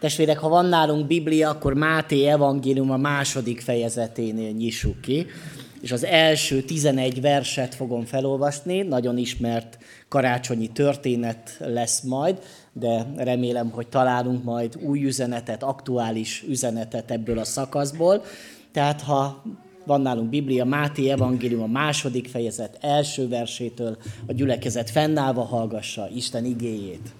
Testvérek, ha van nálunk Biblia, akkor Máté evangélium a második fejezeténél nyissuk ki, és az első 11 verset fogom felolvasni, nagyon ismert karácsonyi történet lesz majd, de remélem, hogy találunk majd új üzenetet, aktuális üzenetet ebből a szakaszból. Tehát ha van nálunk Biblia, Máté evangélium a második fejezet első versétől a gyülekezet fennállva hallgassa Isten igéjét.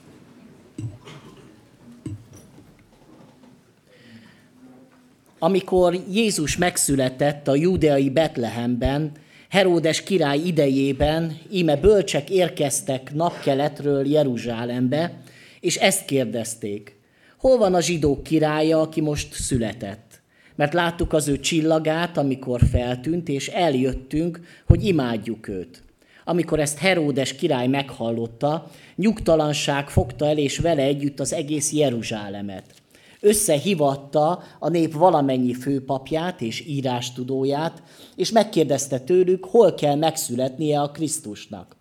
Amikor Jézus megszületett a júdeai Betlehemben, Heródes király idejében, íme bölcsek érkeztek napkeletről Jeruzsálembe, és ezt kérdezték, hol van a zsidók királya, aki most született? Mert láttuk az ő csillagát, amikor feltűnt, és eljöttünk, hogy imádjuk őt. Amikor ezt Heródes király meghallotta, nyugtalanság fogta el, és vele együtt az egész Jeruzsálemet összehívatta a nép valamennyi főpapját és írástudóját, és megkérdezte tőlük, hol kell megszületnie a Krisztusnak.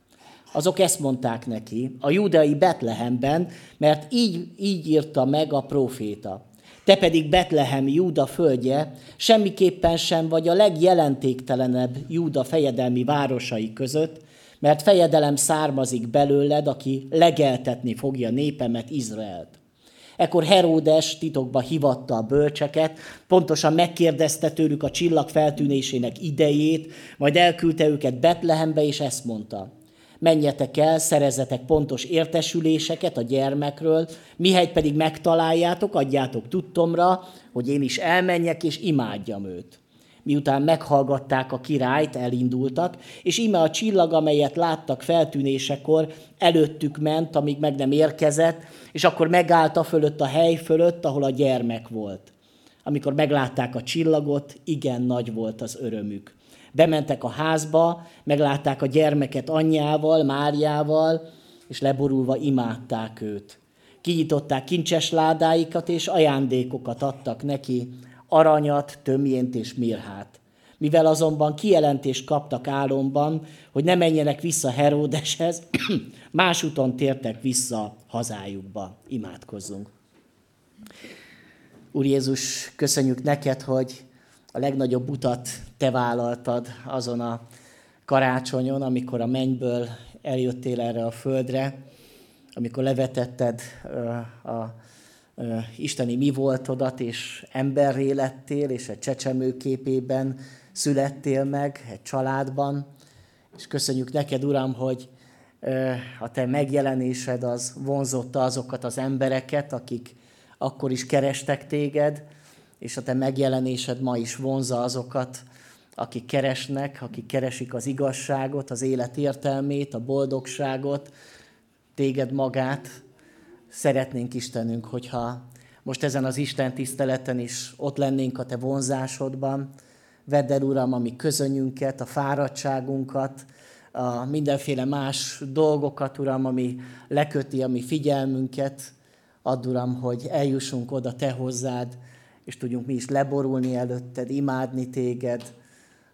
Azok ezt mondták neki, a judai Betlehemben, mert így, így írta meg a proféta. Te pedig Betlehem Júda földje, semmiképpen sem vagy a legjelentéktelenebb Júda fejedelmi városai között, mert fejedelem származik belőled, aki legeltetni fogja népemet, Izraelt. Ekkor Heródes titokba hivatta a bölcseket, pontosan megkérdezte tőlük a csillag feltűnésének idejét, majd elküldte őket Betlehembe, és ezt mondta. Menjetek el, szerezzetek pontos értesüléseket a gyermekről, mihegy pedig megtaláljátok, adjátok tudtomra, hogy én is elmenjek és imádjam őt. Miután meghallgatták a királyt, elindultak, és ime a csillag, amelyet láttak feltűnésekor, előttük ment, amíg meg nem érkezett, és akkor megállt a fölött a hely fölött, ahol a gyermek volt. Amikor meglátták a csillagot, igen nagy volt az örömük. Bementek a házba, meglátták a gyermeket anyjával, Máriával, és leborulva imádták őt. Kinyitották kincses ládáikat, és ajándékokat adtak neki, aranyat, tömjént és mirhát. Mivel azonban kijelentést kaptak álomban, hogy ne menjenek vissza Heródeshez, más tértek vissza hazájukba. Imádkozzunk. Úr Jézus, köszönjük neked, hogy a legnagyobb utat te vállaltad azon a karácsonyon, amikor a mennyből eljöttél erre a földre, amikor levetetted a isteni mi voltodat, és emberré lettél, és egy csecsemő képében születtél meg, egy családban. És köszönjük neked, Uram, hogy a te megjelenésed az vonzotta azokat az embereket, akik akkor is kerestek téged, és a te megjelenésed ma is vonza azokat, akik keresnek, akik keresik az igazságot, az élet értelmét, a boldogságot, téged magát, szeretnénk Istenünk, hogyha most ezen az Isten tiszteleten is ott lennénk a Te vonzásodban. Vedd el, Uram, a mi közönyünket, a fáradtságunkat, a mindenféle más dolgokat, Uram, ami leköti a mi figyelmünket. Add, Uram, hogy eljussunk oda Te hozzád, és tudjunk mi is leborulni előtted, imádni Téged,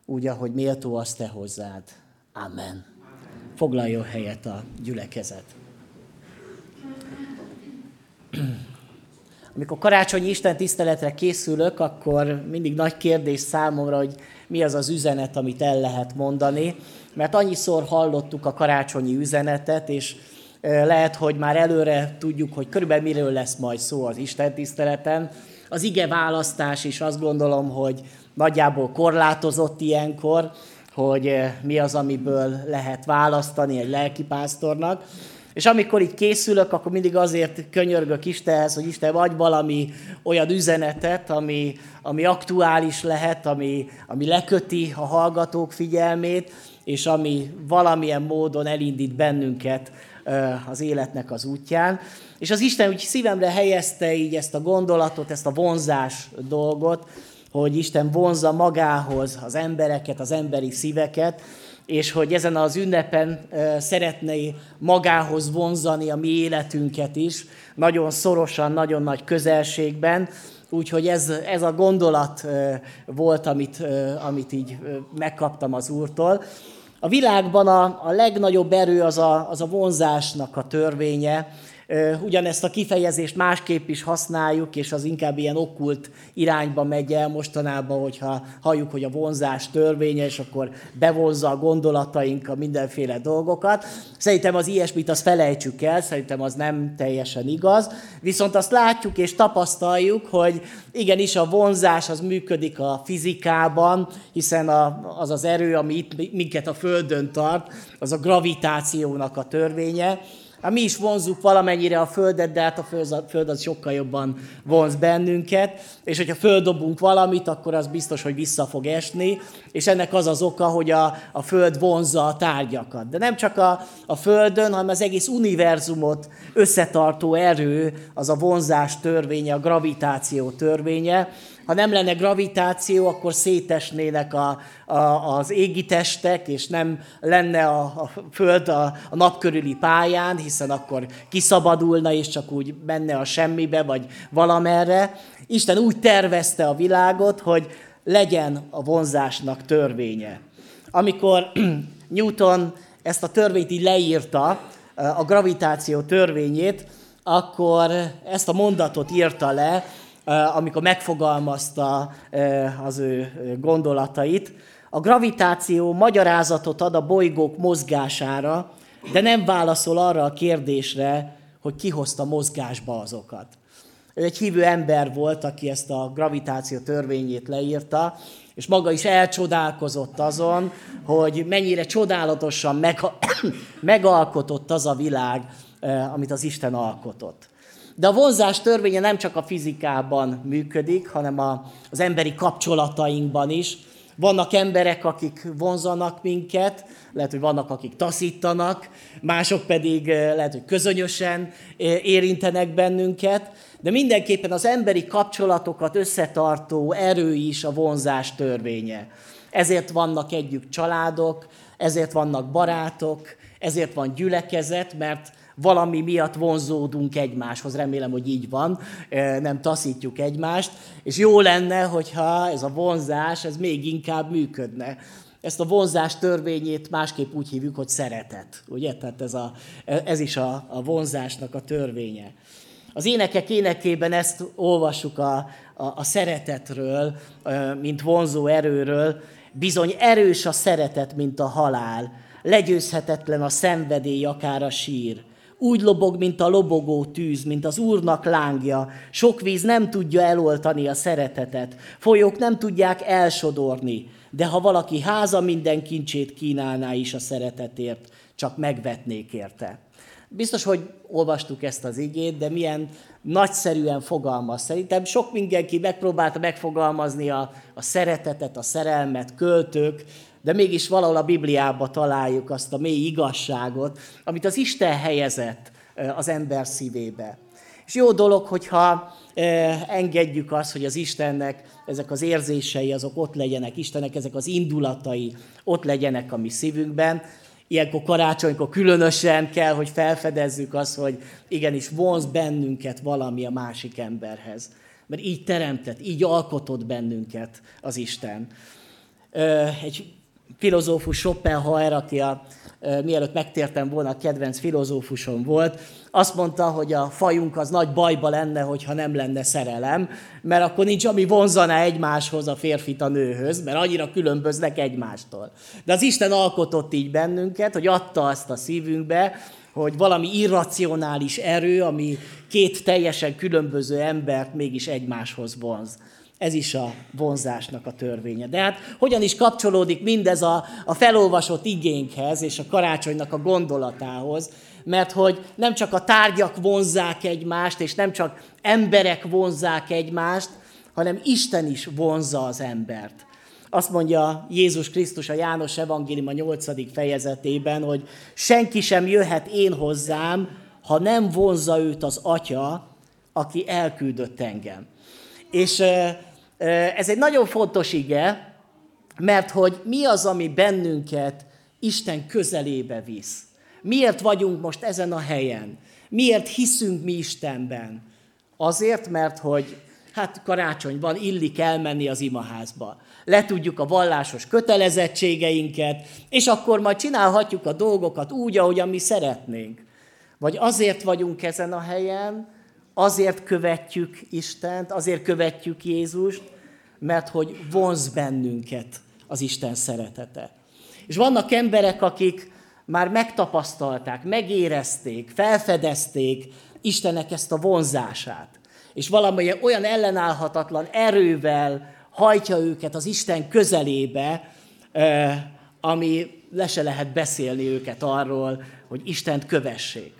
úgy, ahogy méltó az Te hozzád. Amen. Foglaljon helyet a gyülekezet. Amikor karácsonyi Isten tiszteletre készülök, akkor mindig nagy kérdés számomra, hogy mi az az üzenet, amit el lehet mondani. Mert annyiszor hallottuk a karácsonyi üzenetet, és lehet, hogy már előre tudjuk, hogy körülbelül miről lesz majd szó az Isten tiszteleten. Az ige választás is azt gondolom, hogy nagyjából korlátozott ilyenkor, hogy mi az, amiből lehet választani egy lelkipásztornak. És amikor itt készülök, akkor mindig azért könyörgök Istenhez, hogy Isten vagy valami olyan üzenetet, ami, ami aktuális lehet, ami, ami leköti a hallgatók figyelmét, és ami valamilyen módon elindít bennünket az életnek az útján. És az Isten úgy szívemre helyezte így ezt a gondolatot, ezt a vonzás dolgot, hogy Isten vonzza magához az embereket, az emberi szíveket, és hogy ezen az ünnepen szeretné magához vonzani a mi életünket is, nagyon szorosan, nagyon nagy közelségben, úgyhogy ez, ez a gondolat volt, amit, amit így megkaptam az Úrtól. A világban a, a legnagyobb erő az a, az a vonzásnak a törvénye, Ugyanezt a kifejezést másképp is használjuk, és az inkább ilyen okkult irányba megy el mostanában, hogyha halljuk, hogy a vonzás törvényes, akkor bevonza a gondolataink a mindenféle dolgokat. Szerintem az ilyesmit azt felejtsük el, szerintem az nem teljesen igaz. Viszont azt látjuk és tapasztaljuk, hogy igenis a vonzás az működik a fizikában, hiszen az az erő, ami itt minket a Földön tart, az a gravitációnak a törvénye, Hát mi is vonzuk valamennyire a Földet, de hát a Föld az sokkal jobban vonz bennünket, és hogyha földobunk valamit, akkor az biztos, hogy vissza fog esni, és ennek az az oka, hogy a, a Föld vonzza a tárgyakat. De nem csak a, a Földön, hanem az egész univerzumot összetartó erő, az a vonzás törvénye, a gravitáció törvénye, ha nem lenne gravitáció, akkor szétesnének a, a, az égi testek, és nem lenne a, a Föld a, a nap körüli pályán, hiszen akkor kiszabadulna, és csak úgy menne a semmibe, vagy valamerre. Isten úgy tervezte a világot, hogy legyen a vonzásnak törvénye. Amikor Newton ezt a törvényt így leírta, a gravitáció törvényét, akkor ezt a mondatot írta le, amikor megfogalmazta az ő gondolatait. A gravitáció magyarázatot ad a bolygók mozgására, de nem válaszol arra a kérdésre, hogy ki hozta mozgásba azokat. Ő egy hívő ember volt, aki ezt a gravitáció törvényét leírta, és maga is elcsodálkozott azon, hogy mennyire csodálatosan meg, megalkotott az a világ, amit az Isten alkotott. De a vonzás törvénye nem csak a fizikában működik, hanem a, az emberi kapcsolatainkban is. Vannak emberek, akik vonzanak minket, lehet, hogy vannak, akik taszítanak, mások pedig eh, lehet, hogy közönösen eh, érintenek bennünket, de mindenképpen az emberi kapcsolatokat összetartó erő is a vonzás törvénye. Ezért vannak együtt családok, ezért vannak barátok, ezért van gyülekezet, mert valami miatt vonzódunk egymáshoz, remélem, hogy így van, nem taszítjuk egymást, és jó lenne, hogyha ez a vonzás, ez még inkább működne. Ezt a vonzás törvényét másképp úgy hívjuk, hogy szeretet, ugye? Tehát ez, a, ez is a, a vonzásnak a törvénye. Az énekek énekében ezt olvassuk a, a, a szeretetről, mint vonzó erőről. Bizony erős a szeretet, mint a halál, legyőzhetetlen a szenvedély, akár a sír. Úgy lobog, mint a lobogó tűz, mint az úrnak lángja. Sok víz nem tudja eloltani a szeretetet. Folyók nem tudják elsodorni. De ha valaki háza minden kincsét kínálná is a szeretetért, csak megvetnék érte. Biztos, hogy olvastuk ezt az igét, de milyen nagyszerűen fogalmaz. Szerintem sok mindenki megpróbálta megfogalmazni a, a szeretetet, a szerelmet, költők, de mégis valahol a Bibliába találjuk azt a mély igazságot, amit az Isten helyezett az ember szívébe. És jó dolog, hogyha engedjük azt, hogy az Istennek ezek az érzései, azok ott legyenek, Istennek ezek az indulatai ott legyenek a mi szívünkben. Ilyenkor karácsonykor különösen kell, hogy felfedezzük azt, hogy igenis vonz bennünket valami a másik emberhez. Mert így teremtett, így alkotott bennünket az Isten. Egy filozófus Schopenhauer, aki a, mielőtt megtértem volna, a kedvenc filozófusom volt, azt mondta, hogy a fajunk az nagy bajba lenne, hogyha nem lenne szerelem, mert akkor nincs, ami vonzaná egymáshoz a férfit a nőhöz, mert annyira különböznek egymástól. De az Isten alkotott így bennünket, hogy adta azt a szívünkbe, hogy valami irracionális erő, ami két teljesen különböző embert mégis egymáshoz vonz. Ez is a vonzásnak a törvénye. De hát hogyan is kapcsolódik mindez a, a felolvasott igénkhez és a karácsonynak a gondolatához, mert hogy nem csak a tárgyak vonzák egymást, és nem csak emberek vonzák egymást, hanem Isten is vonzza az embert. Azt mondja Jézus Krisztus a János Evangélium a 8. fejezetében, hogy senki sem jöhet én hozzám, ha nem vonzza őt az Atya, aki elküldött engem. És ez egy nagyon fontos ige, mert hogy mi az, ami bennünket Isten közelébe visz. Miért vagyunk most ezen a helyen? Miért hiszünk mi Istenben? Azért, mert hogy hát karácsonyban illik elmenni az imaházba. Letudjuk a vallásos kötelezettségeinket, és akkor majd csinálhatjuk a dolgokat úgy, ahogyan mi szeretnénk. Vagy azért vagyunk ezen a helyen, azért követjük Istent, azért követjük Jézust, mert hogy vonz bennünket az Isten szeretete. És vannak emberek, akik már megtapasztalták, megérezték, felfedezték Istennek ezt a vonzását. És valamilyen olyan ellenállhatatlan erővel hajtja őket az Isten közelébe, ami le se lehet beszélni őket arról, hogy Istent kövessék.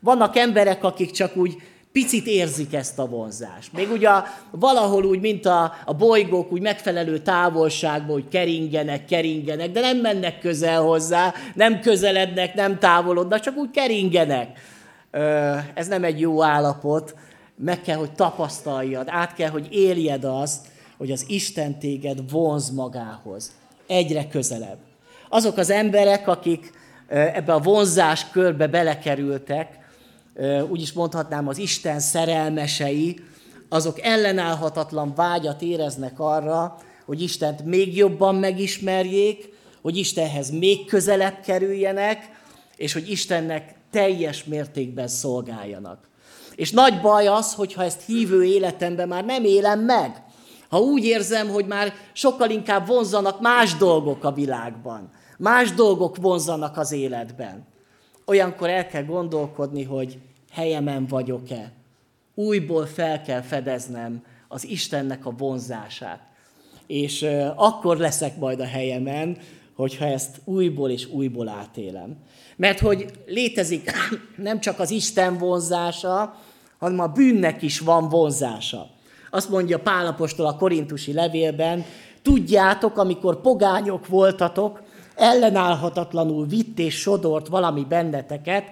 Vannak emberek, akik csak úgy picit érzik ezt a vonzást. Még ugye valahol úgy, mint a, a bolygók, úgy megfelelő távolságban, hogy keringenek, keringenek, de nem mennek közel hozzá, nem közelednek, nem távolodnak, csak úgy keringenek. Ez nem egy jó állapot, meg kell, hogy tapasztaljad, át kell, hogy éljed azt, hogy az Isten téged vonz magához, egyre közelebb. Azok az emberek, akik ebbe a vonzás körbe belekerültek, úgy is mondhatnám, az Isten szerelmesei, azok ellenállhatatlan vágyat éreznek arra, hogy Istent még jobban megismerjék, hogy Istenhez még közelebb kerüljenek, és hogy Istennek teljes mértékben szolgáljanak. És nagy baj az, hogyha ezt hívő életemben már nem élem meg. Ha úgy érzem, hogy már sokkal inkább vonzanak más dolgok a világban, más dolgok vonzanak az életben, olyankor el kell gondolkodni, hogy helyemen vagyok-e. Újból fel kell fedeznem az Istennek a vonzását. És akkor leszek majd a helyemen, hogyha ezt újból és újból átélem. Mert hogy létezik nem csak az Isten vonzása, hanem a bűnnek is van vonzása. Azt mondja Pálapostól a korintusi levélben, tudjátok, amikor pogányok voltatok, ellenállhatatlanul vitt és sodort valami benneteket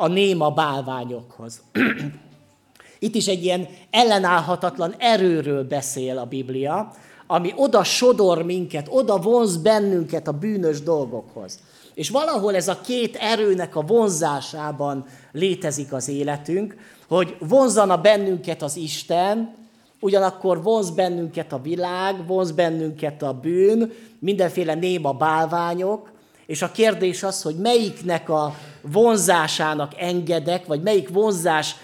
a néma bálványokhoz. Itt is egy ilyen ellenállhatatlan erőről beszél a Biblia, ami oda sodor minket, oda vonz bennünket a bűnös dolgokhoz. És valahol ez a két erőnek a vonzásában létezik az életünk, hogy vonzana bennünket az Isten, ugyanakkor vonz bennünket a világ, vonz bennünket a bűn, mindenféle néma bálványok, és a kérdés az, hogy melyiknek a vonzásának engedek, vagy melyik vonzás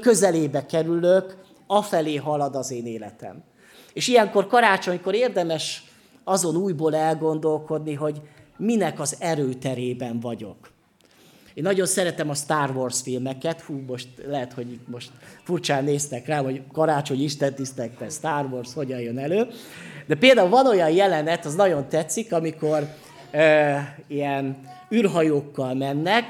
közelébe kerülök, afelé halad az én életem. És ilyenkor karácsonykor érdemes azon újból elgondolkodni, hogy minek az erőterében vagyok. Én nagyon szeretem a Star Wars filmeket, hú, most lehet, hogy most furcsán néztek rá, hogy karácsony istentisztekben Star Wars hogyan jön elő, de például van olyan jelenet, az nagyon tetszik, amikor ilyen űrhajókkal mennek,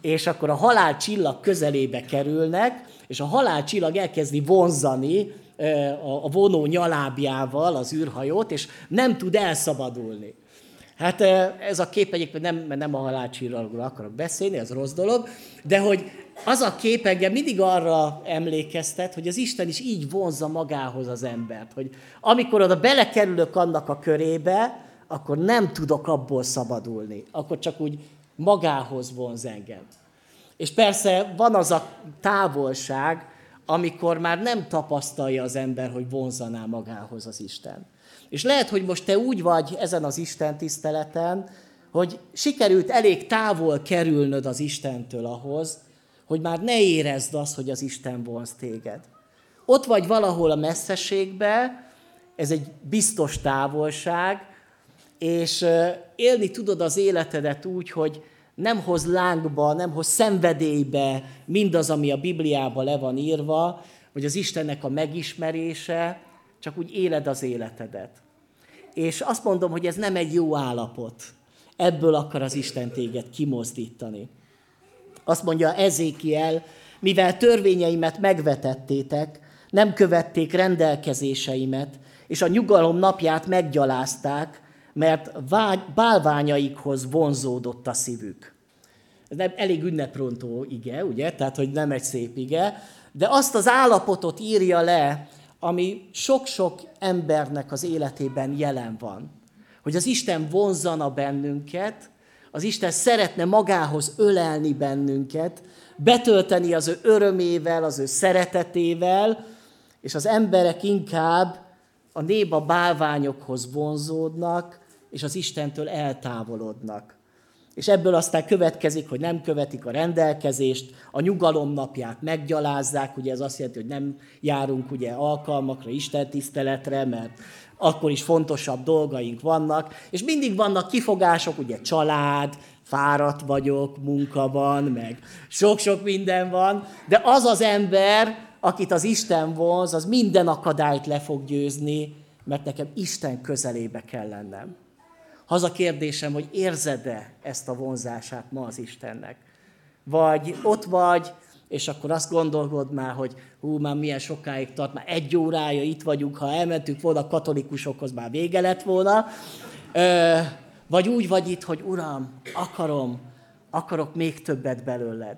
és akkor a halálcsillag közelébe kerülnek, és a halálcsillag elkezdi vonzani a vonó nyalábjával az űrhajót, és nem tud elszabadulni. Hát ez a kép egyébként nem, nem a halálcsillagról akarok beszélni, ez rossz dolog, de hogy az a kép engem mindig arra emlékeztet, hogy az Isten is így vonzza magához az embert, hogy amikor oda belekerülök annak a körébe, akkor nem tudok abból szabadulni, akkor csak úgy magához vonz engem. És persze van az a távolság, amikor már nem tapasztalja az ember, hogy vonzaná magához az Isten. És lehet, hogy most te úgy vagy ezen az Isten tiszteleten, hogy sikerült elég távol kerülnöd az Istentől ahhoz, hogy már ne érezd azt, hogy az Isten vonz téged. Ott vagy valahol a messzeségbe, ez egy biztos távolság, és élni tudod az életedet úgy, hogy nem hoz lángba, nem hoz szenvedélybe mindaz, ami a Bibliában le van írva, vagy az Istennek a megismerése, csak úgy éled az életedet. És azt mondom, hogy ez nem egy jó állapot. Ebből akar az Isten téged kimozdítani. Azt mondja Ezékiel, mivel törvényeimet megvetettétek, nem követték rendelkezéseimet, és a nyugalom napját meggyalázták, mert bálványaikhoz vonzódott a szívük. Ez nem elég ünneprontó ige, ugye? Tehát, hogy nem egy szép ige, de azt az állapotot írja le, ami sok-sok embernek az életében jelen van. Hogy az Isten vonzana bennünket, az Isten szeretne magához ölelni bennünket, betölteni az ő örömével, az ő szeretetével, és az emberek inkább a néba bálványokhoz vonzódnak, és az Istentől eltávolodnak. és ebből aztán következik, hogy nem követik a rendelkezést, a nyugalom napját meggyalázzák, ugye ez azt jelenti, hogy nem járunk ugye alkalmakra, istentiszteletre, mert akkor is fontosabb dolgaink vannak, és mindig vannak kifogások, ugye család, fáradt vagyok, munka van, meg sok-sok minden van, de az az ember, akit az Isten vonz, az minden akadályt le fog győzni, mert nekem Isten közelébe kell lennem. Az a kérdésem, hogy érzed-e ezt a vonzását ma az Istennek? Vagy ott vagy, és akkor azt gondolod már, hogy hú, már milyen sokáig tart, már egy órája itt vagyunk, ha elmentünk volna a katolikusokhoz, már vége lett volna. Ö, vagy úgy vagy itt, hogy Uram, akarom, akarok még többet belőled.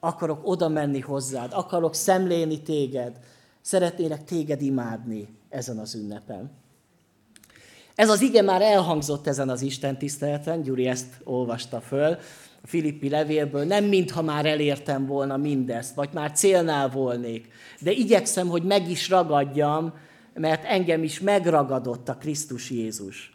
Akarok oda menni hozzád, akarok szemlélni téged, szeretnélek téged imádni ezen az ünnepen. Ez az ige már elhangzott ezen az Isten tiszteleten, Gyuri ezt olvasta föl, a Filippi levélből, nem mintha már elértem volna mindezt, vagy már célnál volnék, de igyekszem, hogy meg is ragadjam, mert engem is megragadott a Krisztus Jézus.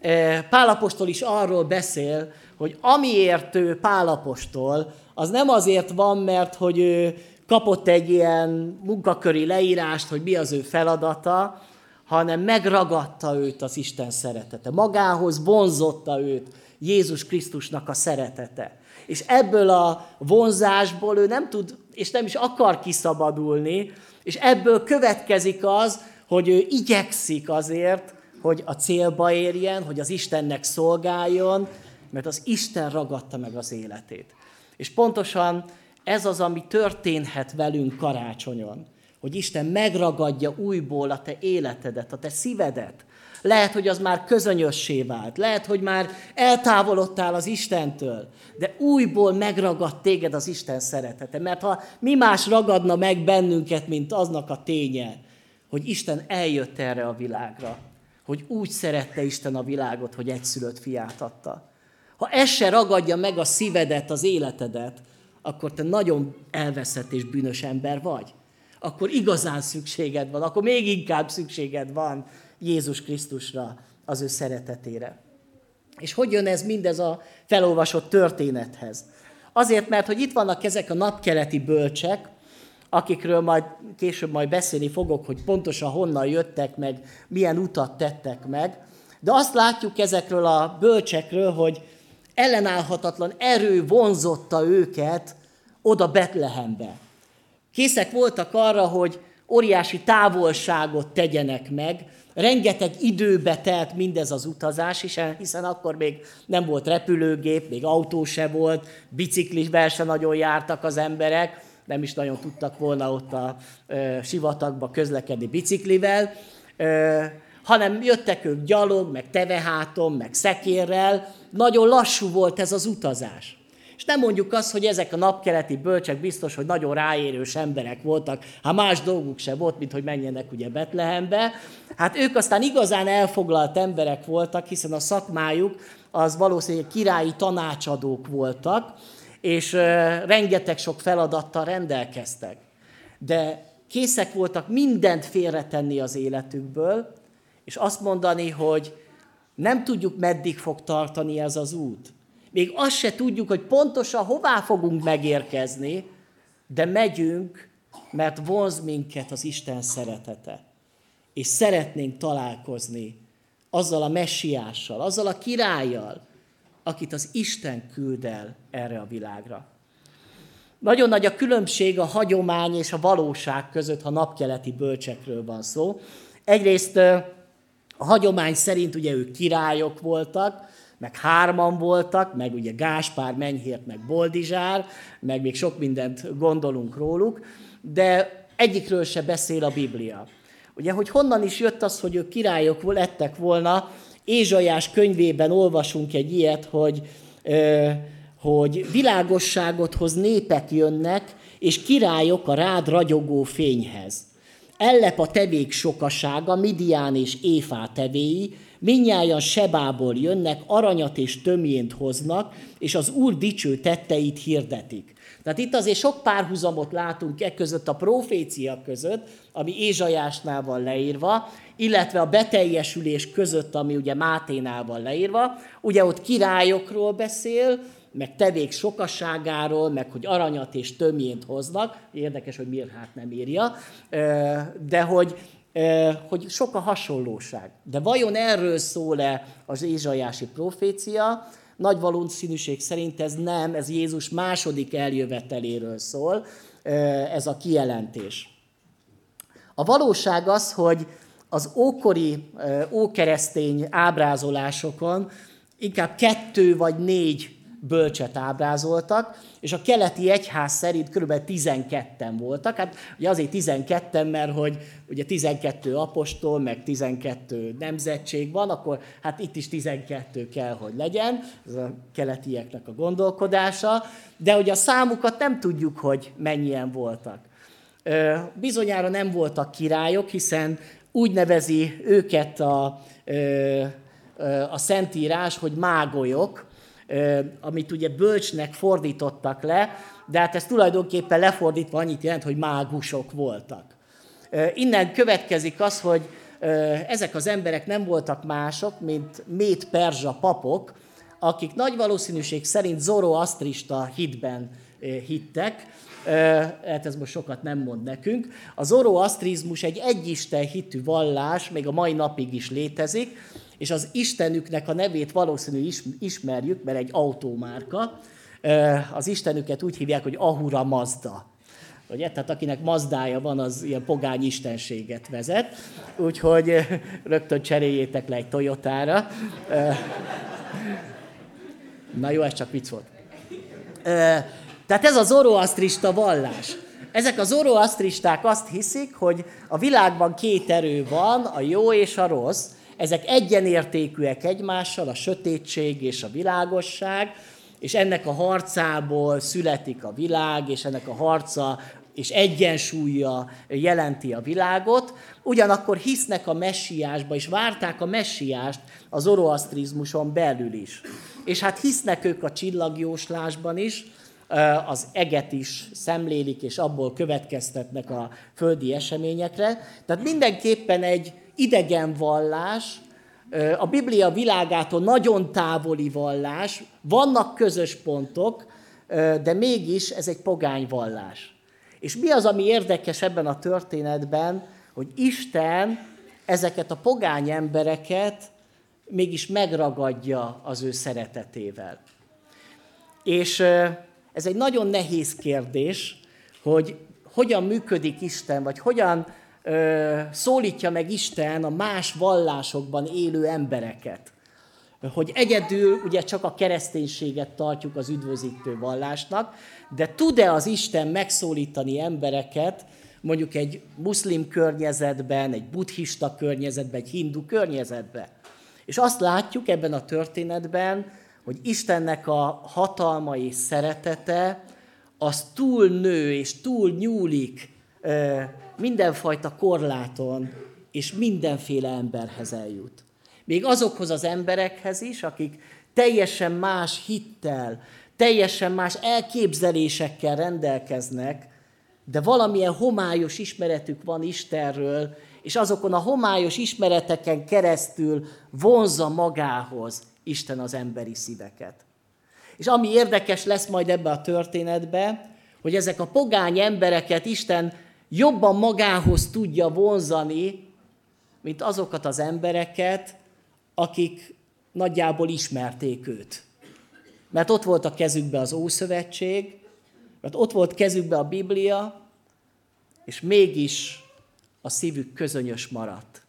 E, Pálapostól is arról beszél, hogy amiért ő Pálapostól, az nem azért van, mert hogy ő kapott egy ilyen munkaköri leírást, hogy mi az ő feladata, hanem megragadta őt az Isten szeretete. Magához vonzotta őt Jézus Krisztusnak a szeretete. És ebből a vonzásból ő nem tud, és nem is akar kiszabadulni, és ebből következik az, hogy ő igyekszik azért, hogy a célba érjen, hogy az Istennek szolgáljon, mert az Isten ragadta meg az életét. És pontosan ez az, ami történhet velünk karácsonyon hogy Isten megragadja újból a te életedet, a te szívedet. Lehet, hogy az már közönyössé vált, lehet, hogy már eltávolodtál az Istentől, de újból megragad téged az Isten szeretete. Mert ha mi más ragadna meg bennünket, mint aznak a ténye, hogy Isten eljött erre a világra, hogy úgy szerette Isten a világot, hogy egyszülött fiát adta. Ha ez se ragadja meg a szívedet, az életedet, akkor te nagyon elveszett és bűnös ember vagy akkor igazán szükséged van, akkor még inkább szükséged van Jézus Krisztusra, az ő szeretetére. És hogy jön ez mindez a felolvasott történethez? Azért, mert hogy itt vannak ezek a napkeleti bölcsek, akikről majd később majd beszélni fogok, hogy pontosan honnan jöttek meg, milyen utat tettek meg. De azt látjuk ezekről a bölcsekről, hogy ellenállhatatlan erő vonzotta őket oda Betlehembe. Készek voltak arra, hogy óriási távolságot tegyenek meg, rengeteg időbe telt mindez az utazás, hiszen akkor még nem volt repülőgép, még autó se volt, biciklisvel se nagyon jártak az emberek, nem is nagyon tudtak volna ott a ö, sivatagba közlekedni biciklivel, ö, hanem jöttek ők gyalog, meg teveháton, meg szekérrel, nagyon lassú volt ez az utazás. És nem mondjuk azt, hogy ezek a napkeleti bölcsek biztos, hogy nagyon ráérős emberek voltak, ha más dolguk se volt, mint hogy menjenek ugye Betlehembe. Hát ők aztán igazán elfoglalt emberek voltak, hiszen a szakmájuk az valószínűleg királyi tanácsadók voltak, és rengeteg sok feladattal rendelkeztek. De készek voltak mindent félretenni az életükből, és azt mondani, hogy nem tudjuk, meddig fog tartani ez az út. Még azt se tudjuk, hogy pontosan hová fogunk megérkezni, de megyünk, mert vonz minket az Isten szeretete. És szeretnénk találkozni azzal a messiással, azzal a királlyal, akit az Isten küld el erre a világra. Nagyon nagy a különbség a hagyomány és a valóság között, ha napkeleti bölcsekről van szó. Egyrészt a hagyomány szerint ugye ők királyok voltak, meg hárman voltak, meg ugye Gáspár, Menyhért, meg Boldizsár, meg még sok mindent gondolunk róluk, de egyikről se beszél a Biblia. Ugye, hogy honnan is jött az, hogy ők királyok lettek volna, Ézsajás könyvében olvasunk egy ilyet, hogy, hogy világosságot hoz népek jönnek, és királyok a rád ragyogó fényhez. Ellep a tevék sokasága, Midián és Éfá tevéi, Minnyáján Sebából jönnek, aranyat és tömjént hoznak, és az Úr dicső tetteit hirdetik. Tehát itt azért sok párhuzamot látunk e között a profécia között, ami Ézsajásnál van leírva, illetve a beteljesülés között, ami ugye Máténál van leírva. Ugye ott királyokról beszél, meg tevék sokasságáról, meg hogy aranyat és tömjént hoznak. Érdekes, hogy miért hát nem írja. De hogy, hogy sok a hasonlóság. De vajon erről szól-e az Ézsajási profécia? Nagy valószínűség szerint ez nem, ez Jézus második eljöveteléről szól, ez a kijelentés. A valóság az, hogy az ókori ókeresztény ábrázolásokon inkább kettő vagy négy bölcset ábrázoltak, és a keleti egyház szerint kb. 12-en voltak. Hát ugye azért 12 mert hogy ugye 12 apostol, meg 12 nemzetség van, akkor hát itt is 12 kell, hogy legyen, ez a keletieknek a gondolkodása, de hogy a számukat nem tudjuk, hogy mennyien voltak. Bizonyára nem voltak királyok, hiszen úgy nevezi őket a, a Szentírás, hogy mágolyok, amit ugye bölcsnek fordítottak le, de hát ez tulajdonképpen lefordítva annyit jelent, hogy mágusok voltak. Innen következik az, hogy ezek az emberek nem voltak mások, mint mét perzsa papok, akik nagy valószínűség szerint zoroasztrista hitben hittek, hát ez most sokat nem mond nekünk. A zoroasztrizmus egy egyisten hitű vallás, még a mai napig is létezik, és az Istenüknek a nevét valószínű ismerjük, mert egy autómárka. Az Istenüket úgy hívják, hogy Ahura Mazda. Ugye? Tehát akinek mazdája van, az ilyen pogány istenséget vezet. Úgyhogy rögtön cseréljétek le egy Toyotára. Na jó, ez csak vicc volt. Tehát ez a zoroasztrista vallás. Ezek a zoroasztristák azt hiszik, hogy a világban két erő van, a jó és a rossz, ezek egyenértékűek egymással, a sötétség és a világosság, és ennek a harcából születik a világ, és ennek a harca és egyensúlya jelenti a világot, ugyanakkor hisznek a messiásba, és várták a messiást az zoroasztrizmuson belül is. És hát hisznek ők a csillagjóslásban is, az eget is szemlélik, és abból következtetnek a földi eseményekre. Tehát mindenképpen egy idegen vallás, a Biblia világától nagyon távoli vallás, vannak közös pontok, de mégis ez egy pogány vallás. És mi az, ami érdekes ebben a történetben, hogy Isten ezeket a pogány embereket mégis megragadja az ő szeretetével. És ez egy nagyon nehéz kérdés, hogy hogyan működik Isten, vagy hogyan ö, szólítja meg Isten a más vallásokban élő embereket. Hogy egyedül ugye csak a kereszténységet tartjuk az üdvözítő vallásnak, de tud-e az Isten megszólítani embereket, mondjuk egy muszlim környezetben, egy buddhista környezetben, egy hindu környezetben. És azt látjuk ebben a történetben, hogy Istennek a hatalma és szeretete az túl nő és túl nyúlik mindenfajta korláton, és mindenféle emberhez eljut. Még azokhoz az emberekhez is, akik teljesen más hittel, teljesen más elképzelésekkel rendelkeznek, de valamilyen homályos ismeretük van Istenről, és azokon a homályos ismereteken keresztül vonza magához Isten az emberi szíveket. És ami érdekes lesz majd ebbe a történetbe, hogy ezek a pogány embereket Isten jobban magához tudja vonzani, mint azokat az embereket, akik nagyjából ismerték őt. Mert ott volt a kezükbe az Ószövetség, mert ott volt kezükbe a Biblia, és mégis a szívük közönyös maradt.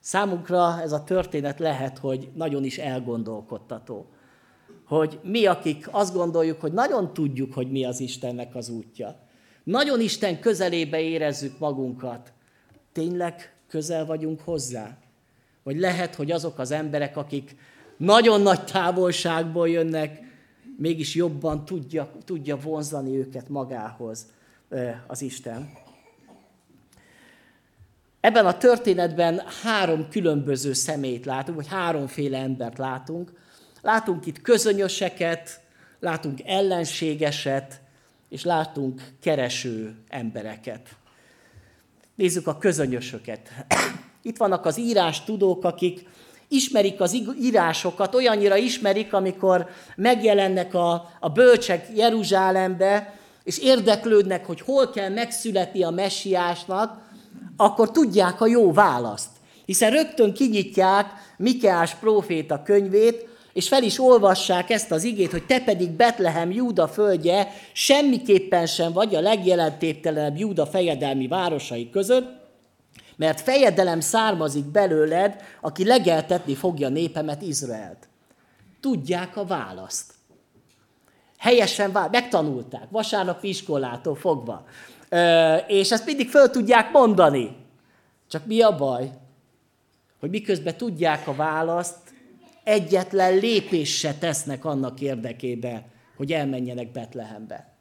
Számunkra ez a történet lehet, hogy nagyon is elgondolkodtató. Hogy mi, akik azt gondoljuk, hogy nagyon tudjuk, hogy mi az Istennek az útja, nagyon Isten közelébe érezzük magunkat, tényleg közel vagyunk hozzá? Vagy lehet, hogy azok az emberek, akik nagyon nagy távolságból jönnek, mégis jobban tudja, tudja vonzani őket magához az Isten. Ebben a történetben három különböző szemét látunk, vagy háromféle embert látunk. Látunk itt közönyöseket, látunk ellenségeset, és látunk kereső embereket. Nézzük a közönyösöket. Itt vannak az írás tudók, akik ismerik az írásokat, olyannyira ismerik, amikor megjelennek a, a bölcsek Jeruzsálembe, és érdeklődnek, hogy hol kell megszületni a messiásnak, akkor tudják a jó választ. Hiszen rögtön kinyitják Mikeás próféta könyvét, és fel is olvassák ezt az igét, hogy te pedig Betlehem Júda földje semmiképpen sem vagy a legjelentéptelenebb Júda fejedelmi városai között, mert fejedelem származik belőled, aki legeltetni fogja népemet, Izraelt. Tudják a választ. Helyesen vál, megtanulták, vasárnapi iskolától fogva. Ö, és ezt mindig föl tudják mondani. Csak mi a baj? Hogy miközben tudják a választ, egyetlen lépés se tesznek annak érdekébe, hogy elmenjenek Betlehembe.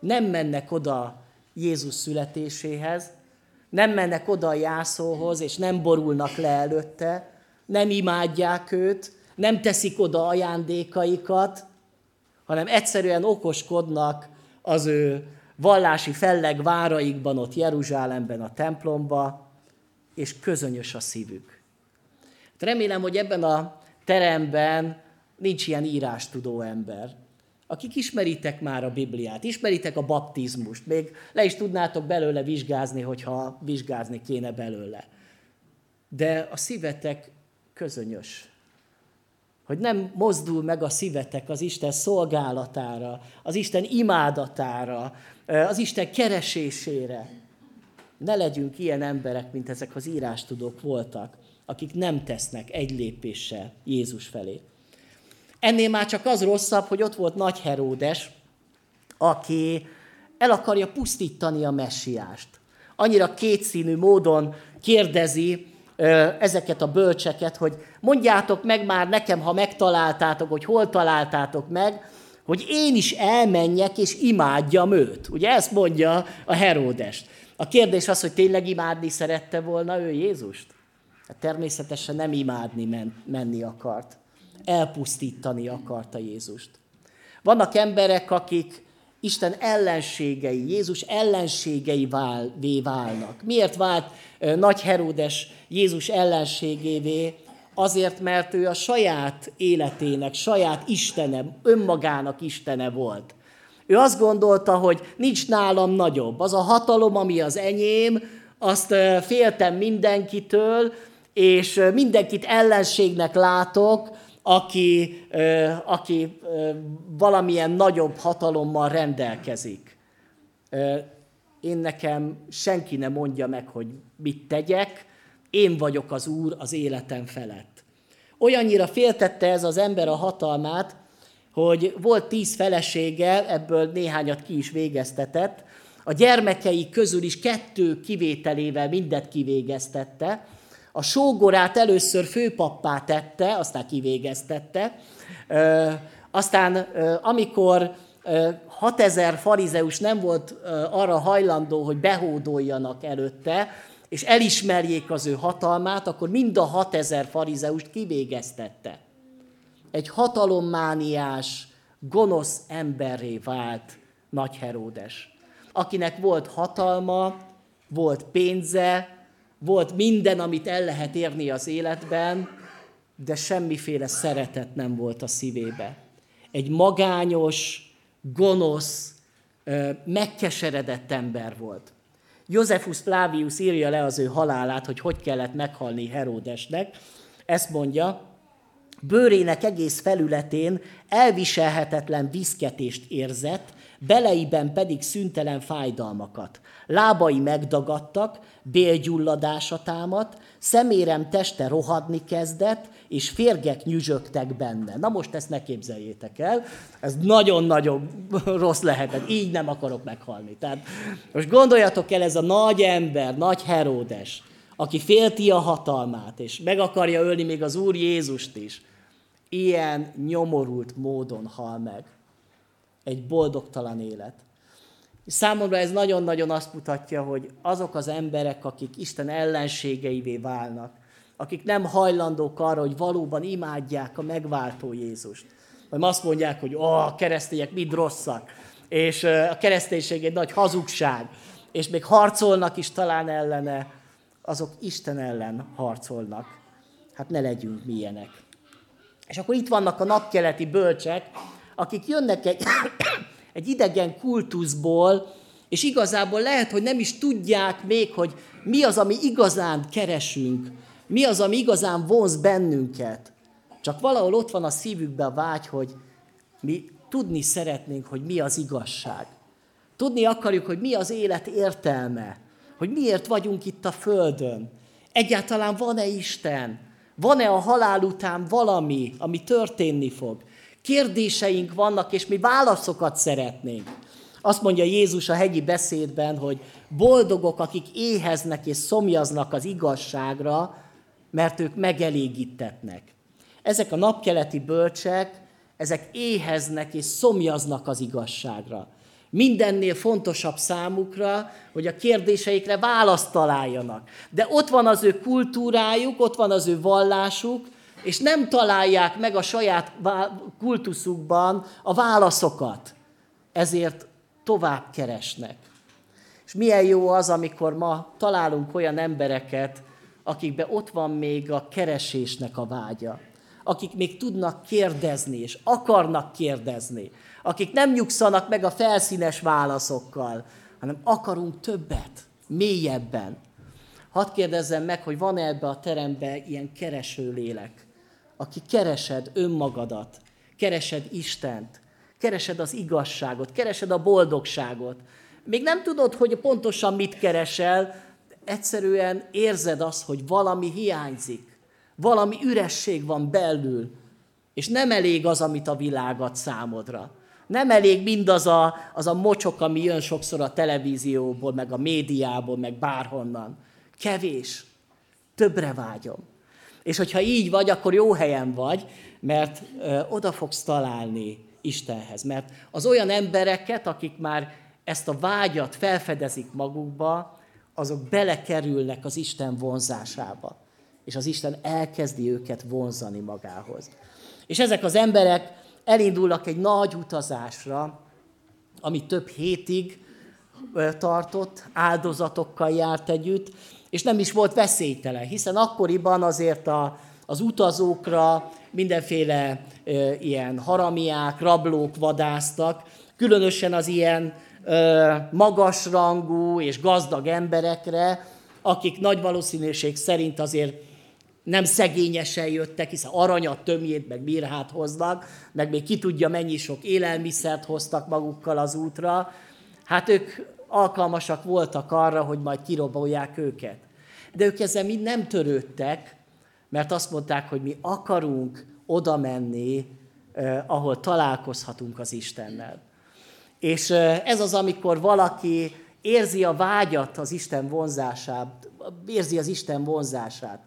Nem mennek oda Jézus születéséhez, nem mennek oda a jászóhoz, és nem borulnak le előtte, nem imádják őt, nem teszik oda ajándékaikat, hanem egyszerűen okoskodnak az ő vallási felleg váraikban, ott Jeruzsálemben, a templomba, és közönyös a szívük. Remélem, hogy ebben a teremben nincs ilyen írástudó ember, akik ismeritek már a Bibliát, ismeritek a baptizmust, még le is tudnátok belőle vizsgázni, hogyha vizsgázni kéne belőle. De a szívetek közönyös. Hogy nem mozdul meg a szívetek az Isten szolgálatára, az Isten imádatára, az Isten keresésére. Ne legyünk ilyen emberek, mint ezek az írástudók voltak, akik nem tesznek egy lépéssel Jézus felé. Ennél már csak az rosszabb, hogy ott volt Nagy Heródes, aki el akarja pusztítani a messiást. Annyira kétszínű módon kérdezi ezeket a bölcseket, hogy mondjátok meg már nekem, ha megtaláltátok, hogy hol találtátok meg, hogy én is elmenjek és imádjam őt. Ugye ezt mondja a Heródes. A kérdés az, hogy tényleg imádni szerette volna ő Jézust? Hát természetesen nem imádni men- menni akart elpusztítani akarta Jézust. Vannak emberek, akik Isten ellenségei, Jézus ellenségei vál, válnak. Miért vált Nagy Heródes Jézus ellenségévé? Azért, mert ő a saját életének, saját Istene, önmagának Istene volt. Ő azt gondolta, hogy nincs nálam nagyobb. Az a hatalom, ami az enyém, azt féltem mindenkitől, és mindenkit ellenségnek látok, aki, aki valamilyen nagyobb hatalommal rendelkezik. Én nekem senki ne mondja meg, hogy mit tegyek, én vagyok az Úr az életem felett. Olyannyira féltette ez az ember a hatalmát, hogy volt tíz felesége, ebből néhányat ki is végeztetett, a gyermekei közül is kettő kivételével mindet kivégeztette, a sógorát először főpappá tette, aztán kivégeztette. Aztán, amikor 6000 farizeus nem volt arra hajlandó, hogy behódoljanak előtte, és elismerjék az ő hatalmát, akkor mind a 6000 farizeust kivégeztette. Egy hatalommániás, gonosz emberré vált Nagy Heródes, akinek volt hatalma, volt pénze, volt minden, amit el lehet érni az életben, de semmiféle szeretet nem volt a szívébe. Egy magányos, gonosz, megkeseredett ember volt. Józefus Flavius írja le az ő halálát, hogy hogy kellett meghalni Heródesnek. Ezt mondja, bőrének egész felületén elviselhetetlen viszketést érzett, beleiben pedig szüntelen fájdalmakat. Lábai megdagadtak, bélgyulladása támadt, szemérem teste rohadni kezdett, és férgek nyüzsögtek benne. Na most ezt ne képzeljétek el, ez nagyon-nagyon rossz lehetett, így nem akarok meghalni. Tehát most gondoljatok el, ez a nagy ember, nagy Heródes, aki félti a hatalmát, és meg akarja ölni még az Úr Jézust is, ilyen nyomorult módon hal meg. Egy boldogtalan élet. És számomra ez nagyon-nagyon azt mutatja, hogy azok az emberek, akik Isten ellenségeivé válnak, akik nem hajlandók arra, hogy valóban imádják a megváltó Jézust, vagy azt mondják, hogy ó, a keresztények mind rosszak, és a kereszténység egy nagy hazugság, és még harcolnak is talán ellene, azok Isten ellen harcolnak. Hát ne legyünk milyenek. És akkor itt vannak a napkeleti bölcsek, akik jönnek egy, egy idegen kultuszból, és igazából lehet, hogy nem is tudják még, hogy mi az, ami igazán keresünk, mi az, ami igazán vonz bennünket. Csak valahol ott van a szívükben a vágy, hogy mi tudni szeretnénk, hogy mi az igazság. Tudni akarjuk, hogy mi az élet értelme, hogy miért vagyunk itt a Földön. Egyáltalán van-e Isten? Van-e a halál után valami, ami történni fog? Kérdéseink vannak, és mi válaszokat szeretnénk. Azt mondja Jézus a hegyi beszédben, hogy boldogok, akik éheznek és szomjaznak az igazságra, mert ők megelégítetnek. Ezek a napkeleti bölcsek, ezek éheznek és szomjaznak az igazságra. Mindennél fontosabb számukra, hogy a kérdéseikre választ találjanak. De ott van az ő kultúrájuk, ott van az ő vallásuk, és nem találják meg a saját kultuszukban a válaszokat. Ezért tovább keresnek. És milyen jó az, amikor ma találunk olyan embereket, akikben ott van még a keresésnek a vágya, akik még tudnak kérdezni, és akarnak kérdezni, akik nem nyugszanak meg a felszínes válaszokkal, hanem akarunk többet, mélyebben. Hadd kérdezzem meg, hogy van-e ebbe a terembe ilyen kereső lélek, aki keresed önmagadat, keresed Istent, keresed az igazságot, keresed a boldogságot. Még nem tudod, hogy pontosan mit keresel, egyszerűen érzed azt, hogy valami hiányzik, valami üresség van belül, és nem elég az, amit a világ ad számodra. Nem elég mindaz a, az a mocsok, ami jön sokszor a televízióból, meg a médiából, meg bárhonnan. Kevés. Többre vágyom. És hogyha így vagy, akkor jó helyen vagy, mert ö, oda fogsz találni Istenhez. Mert az olyan embereket, akik már ezt a vágyat felfedezik magukba, azok belekerülnek az Isten vonzásába. És az Isten elkezdi őket vonzani magához. És ezek az emberek elindulnak egy nagy utazásra, ami több hétig tartott, áldozatokkal járt együtt, és nem is volt veszélytelen, hiszen akkoriban azért a, az utazókra mindenféle e, ilyen haramiák, rablók vadáztak, különösen az ilyen e, magasrangú és gazdag emberekre, akik nagy valószínűség szerint azért nem szegényesen jöttek, hiszen aranyat, tömjét, meg mirhát hoznak, meg még ki tudja, mennyi sok élelmiszert hoztak magukkal az útra. Hát ők alkalmasak voltak arra, hogy majd kirobolják őket. De ők ezzel mind nem törődtek, mert azt mondták, hogy mi akarunk oda menni, eh, ahol találkozhatunk az Istennel. És eh, ez az, amikor valaki érzi a vágyat az Isten vonzását, érzi az Isten vonzását,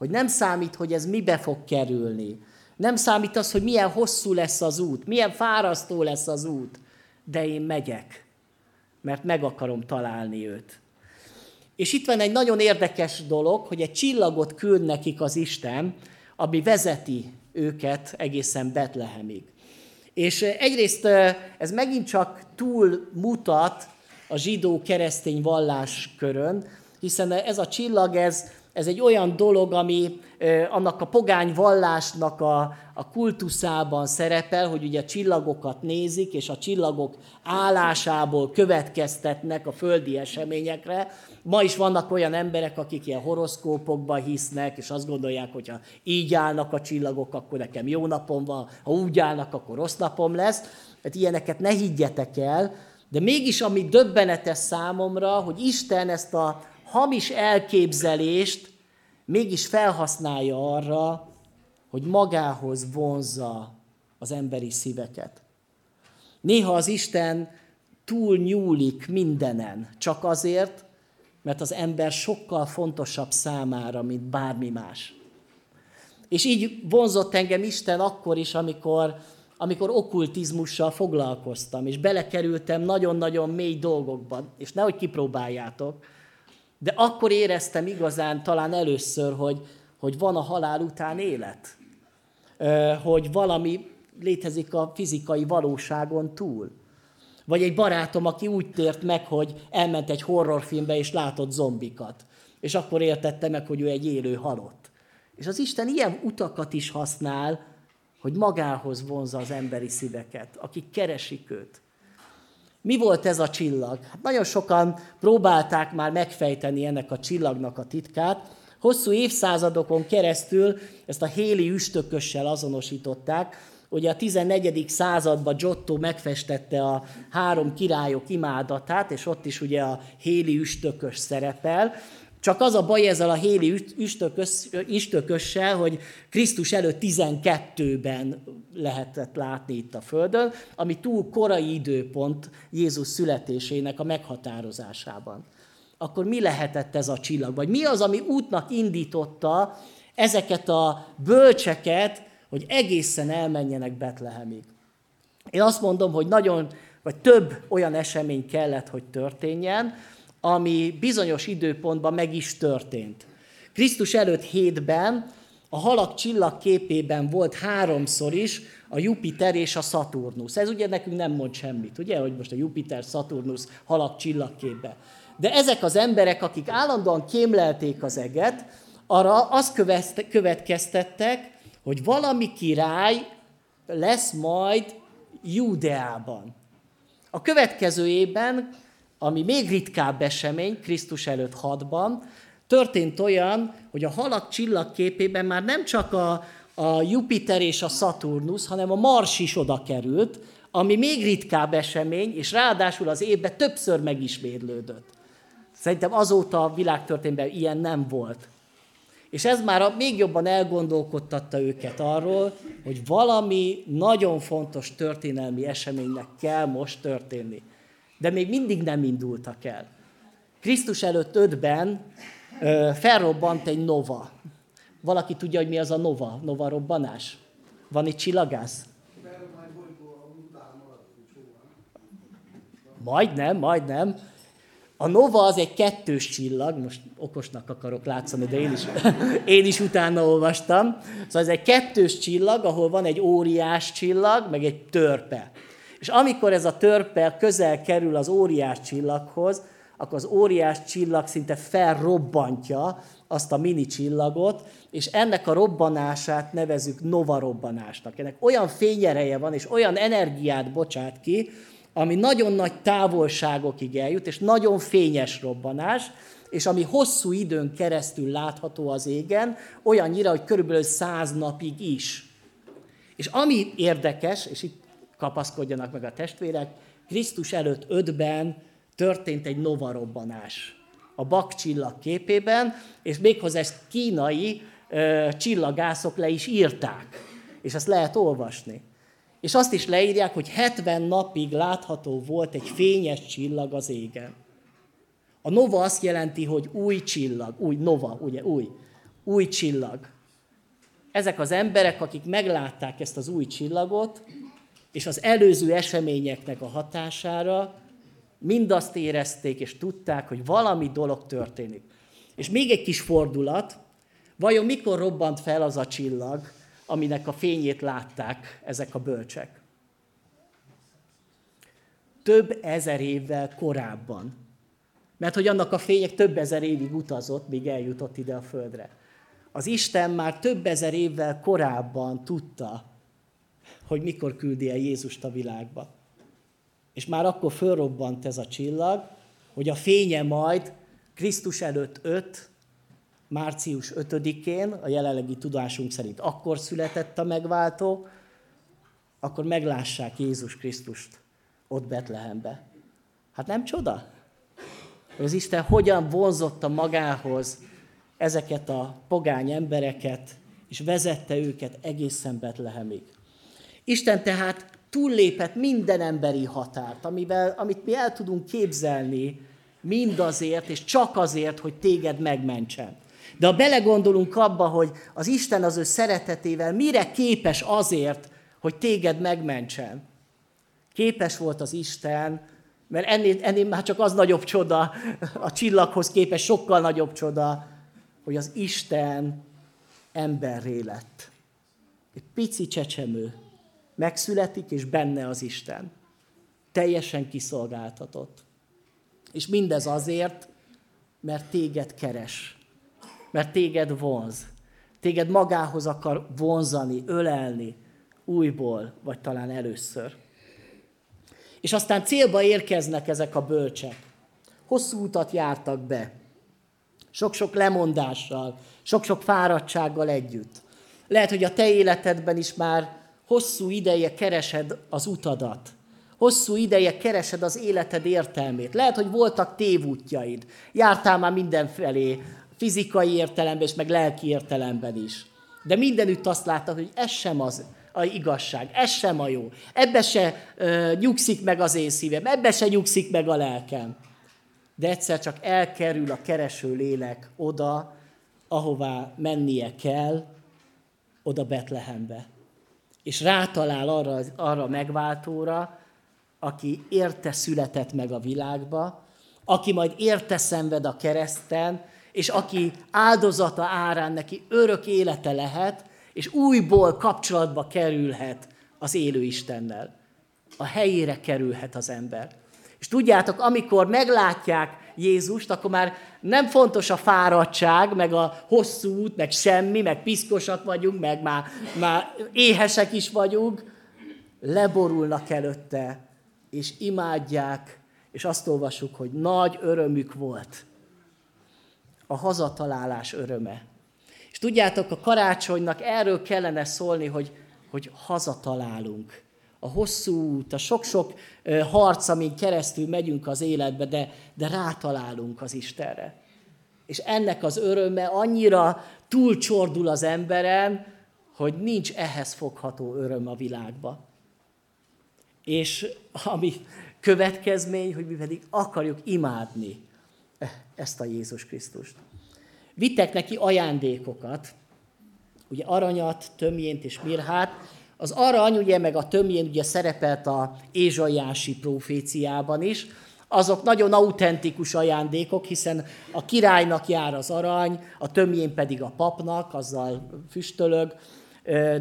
hogy nem számít, hogy ez mibe fog kerülni, nem számít az, hogy milyen hosszú lesz az út, milyen fárasztó lesz az út, de én megyek, mert meg akarom találni őt. És itt van egy nagyon érdekes dolog, hogy egy csillagot küld nekik az Isten, ami vezeti őket egészen Betlehemig. És egyrészt ez megint csak túl mutat a zsidó-keresztény valláskörön, hiszen ez a csillag, ez ez egy olyan dolog, ami annak a pogány vallásnak a, a kultuszában szerepel, hogy ugye a csillagokat nézik, és a csillagok állásából következtetnek a földi eseményekre. Ma is vannak olyan emberek, akik ilyen horoszkópokba hisznek, és azt gondolják, hogy ha így állnak a csillagok, akkor nekem jó napom van, ha úgy állnak, akkor rossz napom lesz. Hát ilyeneket ne higgyetek el, de mégis ami döbbenetes számomra, hogy Isten ezt a hamis elképzelést mégis felhasználja arra, hogy magához vonzza az emberi szíveket. Néha az Isten túl nyúlik mindenen, csak azért, mert az ember sokkal fontosabb számára, mint bármi más. És így vonzott engem Isten akkor is, amikor, amikor okkultizmussal foglalkoztam, és belekerültem nagyon-nagyon mély dolgokban, és nehogy kipróbáljátok, de akkor éreztem igazán talán először, hogy, hogy van a halál után élet. Hogy valami létezik a fizikai valóságon túl. Vagy egy barátom, aki úgy tért meg, hogy elment egy horrorfilmbe és látott zombikat. És akkor értette meg, hogy ő egy élő halott. És az Isten ilyen utakat is használ, hogy magához vonza az emberi szíveket, akik keresik őt. Mi volt ez a csillag? Hát nagyon sokan próbálták már megfejteni ennek a csillagnak a titkát. Hosszú évszázadokon keresztül ezt a héli üstökössel azonosították. Ugye a 14. században Giotto megfestette a három királyok imádatát, és ott is ugye a héli üstökös szerepel. Csak az a baj ezzel a héli üstökössel, hogy Krisztus előtt 12-ben lehetett látni itt a Földön, ami túl korai időpont Jézus születésének a meghatározásában. Akkor mi lehetett ez a csillag? Vagy mi az, ami útnak indította ezeket a bölcseket, hogy egészen elmenjenek Betlehemig? Én azt mondom, hogy nagyon, vagy több olyan esemény kellett, hogy történjen, ami bizonyos időpontban meg is történt. Krisztus előtt hétben a halak csillag képében volt háromszor is a Jupiter és a Saturnus. Ez ugye nekünk nem mond semmit, ugye, hogy most a Jupiter, Saturnus halak csillagképbe. De ezek az emberek, akik állandóan kémlelték az eget, arra azt következtettek, hogy valami király lesz majd Júdeában. A következő évben ami még ritkább esemény, Krisztus előtt hadban, történt olyan, hogy a halak csillagképében már nem csak a, a Jupiter és a Saturnus, hanem a Mars is oda került, ami még ritkább esemény, és ráadásul az évben többször megismétlődött. Szerintem azóta a világtörténetben ilyen nem volt. És ez már még jobban elgondolkodtatta őket arról, hogy valami nagyon fontos történelmi eseménynek kell most történni de még mindig nem indultak el. Krisztus előtt ötben felrobbant egy nova. Valaki tudja, hogy mi az a nova, nova robbanás? Van itt csillagász? Majdnem, majdnem. A nova az egy kettős csillag, most okosnak akarok látszani, de én is, én is utána olvastam. Szóval ez egy kettős csillag, ahol van egy óriás csillag, meg egy törpe. És amikor ez a törpe közel kerül az óriás csillaghoz, akkor az óriás csillag szinte felrobbantja azt a mini csillagot, és ennek a robbanását nevezük nova robbanásnak. Ennek olyan fényereje van, és olyan energiát bocsát ki, ami nagyon nagy távolságokig eljut, és nagyon fényes robbanás, és ami hosszú időn keresztül látható az égen, olyannyira, hogy körülbelül száz napig is. És ami érdekes, és itt kapaszkodjanak meg a testvérek, Krisztus előtt ötben történt egy nova robbanás a bakcsillag képében, és méghozzá ezt kínai ö, csillagászok le is írták, és ezt lehet olvasni. És azt is leírják, hogy 70 napig látható volt egy fényes csillag az égen. A nova azt jelenti, hogy új csillag, új nova, ugye új, új csillag. Ezek az emberek, akik meglátták ezt az új csillagot, és az előző eseményeknek a hatására mindazt érezték, és tudták, hogy valami dolog történik. És még egy kis fordulat, vajon mikor robbant fel az a csillag, aminek a fényét látták ezek a bölcsek? Több ezer évvel korábban. Mert hogy annak a fények több ezer évig utazott, míg eljutott ide a földre. Az Isten már több ezer évvel korábban tudta, hogy mikor küldi el Jézust a világba. És már akkor fölrobbant ez a csillag, hogy a fénye majd Krisztus előtt 5, március 5-én, a jelenlegi tudásunk szerint akkor született a megváltó, akkor meglássák Jézus Krisztust ott Betlehembe. Hát nem csoda? Az Isten hogyan vonzotta magához ezeket a pogány embereket, és vezette őket egészen Betlehemig. Isten tehát túllépett minden emberi határt, amivel, amit mi el tudunk képzelni, mindazért, és csak azért, hogy téged megmentsen. De ha belegondolunk abba, hogy az Isten az ő szeretetével mire képes azért, hogy téged megmentsen. Képes volt az Isten, mert ennél, ennél már csak az nagyobb csoda, a csillaghoz képes sokkal nagyobb csoda, hogy az Isten emberré lett. Egy pici csecsemő, megszületik, és benne az Isten. Teljesen kiszolgáltatott. És mindez azért, mert téged keres, mert téged vonz, téged magához akar vonzani, ölelni, újból, vagy talán először. És aztán célba érkeznek ezek a bölcsek. Hosszú utat jártak be. Sok-sok lemondással, sok-sok fáradtsággal együtt. Lehet, hogy a te életedben is már hosszú ideje keresed az utadat. Hosszú ideje keresed az életed értelmét. Lehet, hogy voltak tévútjaid. Jártál már mindenfelé, fizikai értelemben és meg lelki értelemben is. De mindenütt azt láttad, hogy ez sem az a igazság, ez sem a jó. Ebbe se uh, nyugszik meg az én szívem, ebbe se nyugszik meg a lelkem. De egyszer csak elkerül a kereső lélek oda, ahová mennie kell, oda Betlehembe. És rátalál arra, arra megváltóra, aki érte született meg a világba, aki majd érte szenved a kereszten, és aki áldozata árán neki örök élete lehet, és újból kapcsolatba kerülhet az élő Istennel. A helyére kerülhet az ember. És tudjátok, amikor meglátják Jézust, akkor már nem fontos a fáradtság, meg a hosszú út, meg semmi, meg piszkosak vagyunk, meg már, már éhesek is vagyunk, leborulnak előtte, és imádják, és azt olvasjuk, hogy nagy örömük volt. A hazatalálás öröme. És tudjátok, a karácsonynak erről kellene szólni, hogy, hogy hazatalálunk. A hosszú út, a sok-sok harc, amin keresztül megyünk az életbe, de, de rátalálunk az Istenre. És ennek az öröme annyira túlcsordul az emberen, hogy nincs ehhez fogható öröm a világba. És ami következmény, hogy mi pedig akarjuk imádni ezt a Jézus Krisztust. Vittek neki ajándékokat, ugye aranyat, tömjént és mirhát. Az arany, ugye, meg a tömjén ugye szerepelt a Ézsaiási proféciában is, azok nagyon autentikus ajándékok, hiszen a királynak jár az arany, a tömjén pedig a papnak, azzal füstölög.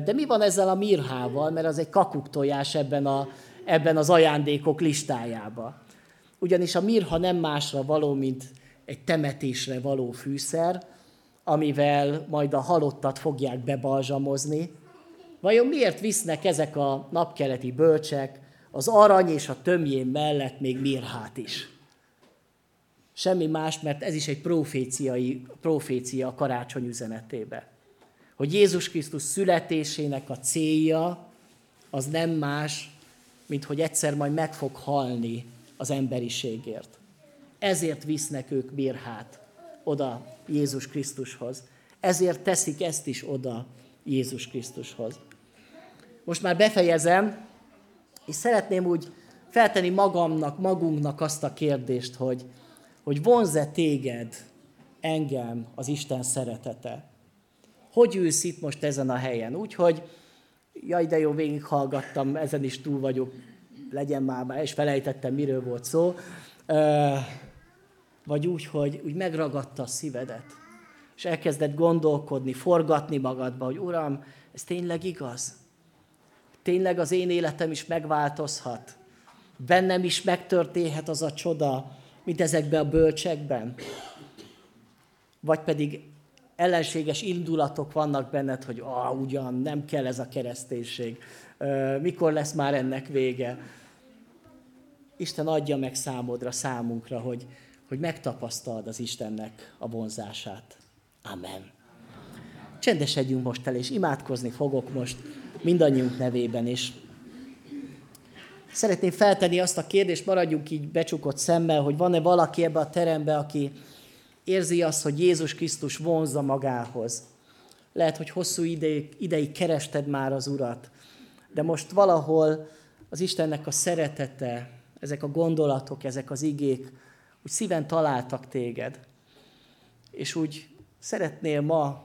De mi van ezzel a mirhával, mert az egy kakuktojás ebben, a, ebben az ajándékok listájában. Ugyanis a mirha nem másra való, mint egy temetésre való fűszer, amivel majd a halottat fogják bebalzsamozni. Vajon miért visznek ezek a napkeleti bölcsek az arany és a tömjén mellett még mirhát is? Semmi más, mert ez is egy proféciai, profécia a karácsony üzenetébe. Hogy Jézus Krisztus születésének a célja az nem más, mint hogy egyszer majd meg fog halni az emberiségért. Ezért visznek ők birhát oda Jézus Krisztushoz. Ezért teszik ezt is oda Jézus Krisztushoz. Most már befejezem, és szeretném úgy feltenni magamnak, magunknak azt a kérdést, hogy, hogy vonz-e téged engem az Isten szeretete? Hogy ülsz itt most ezen a helyen? Úgyhogy, jaj, de jó, végighallgattam, ezen is túl vagyok, legyen már, és felejtettem, miről volt szó vagy úgy, hogy úgy megragadta a szívedet, és elkezdett gondolkodni, forgatni magadba, hogy Uram, ez tényleg igaz? Tényleg az én életem is megváltozhat? Bennem is megtörténhet az a csoda, mint ezekben a bölcsekben? Vagy pedig ellenséges indulatok vannak benned, hogy ah, ugyan, nem kell ez a kereszténység, mikor lesz már ennek vége? Isten adja meg számodra, számunkra, hogy, hogy megtapasztald az Istennek a vonzását. Amen. Csendesedjünk most el, és imádkozni fogok most mindannyiunk nevében is. Szeretném feltenni azt a kérdést, maradjunk így becsukott szemmel, hogy van-e valaki ebbe a terembe, aki érzi azt, hogy Jézus Krisztus vonzza magához. Lehet, hogy hosszú ideig, ideig kerested már az Urat, de most valahol az Istennek a szeretete, ezek a gondolatok, ezek az igék úgy szíven találtak téged, és úgy szeretnél ma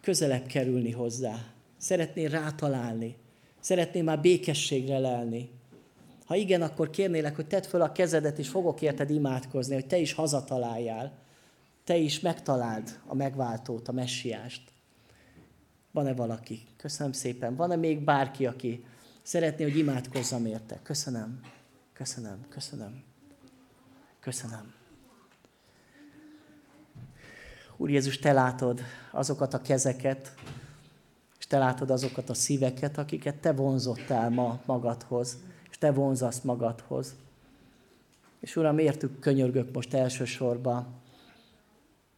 közelebb kerülni hozzá, szeretnél rátalálni, szeretnél már békességre lelni. Ha igen, akkor kérnélek, hogy tedd föl a kezedet, és fogok érted imádkozni, hogy te is hazataláljál, te is megtaláld a megváltót, a messiást. Van-e valaki? Köszönöm szépen. Van-e még bárki, aki szeretné, hogy imádkozzam érte? Köszönöm. Köszönöm, köszönöm. Köszönöm. Úr Jézus, Te látod azokat a kezeket, és Te látod azokat a szíveket, akiket Te vonzottál ma magadhoz, és Te vonzasz magadhoz. És Uram, értük, könyörgök most elsősorban,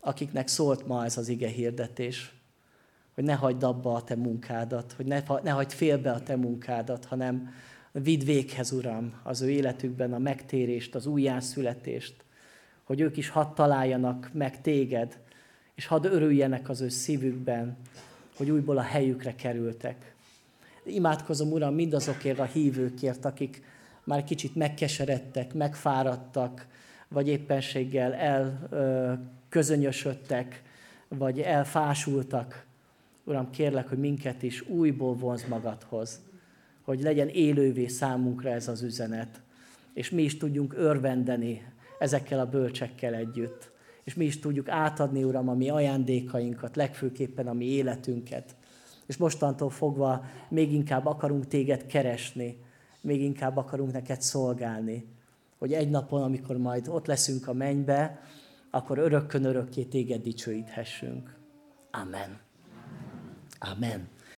akiknek szólt ma ez az ige hirdetés, hogy ne hagyd abba a Te munkádat, hogy ne, ne hagyd félbe a Te munkádat, hanem vidd véghez, Uram, az ő életükben a megtérést, az újjászületést, hogy ők is hadd találjanak meg Téged, és hadd örüljenek az ő szívükben, hogy újból a helyükre kerültek. Imádkozom, Uram, mindazokért a hívőkért, akik már kicsit megkeseredtek, megfáradtak, vagy éppenséggel elközönyösödtek, vagy elfásultak. Uram, kérlek, hogy minket is újból vonz magadhoz, hogy legyen élővé számunkra ez az üzenet, és mi is tudjunk örvendeni ezekkel a bölcsekkel együtt és mi is tudjuk átadni, Uram, a mi ajándékainkat, legfőképpen a mi életünket. És mostantól fogva még inkább akarunk téged keresni, még inkább akarunk neked szolgálni, hogy egy napon, amikor majd ott leszünk a mennybe, akkor örökkön örökké téged dicsőíthessünk. Amen. Amen.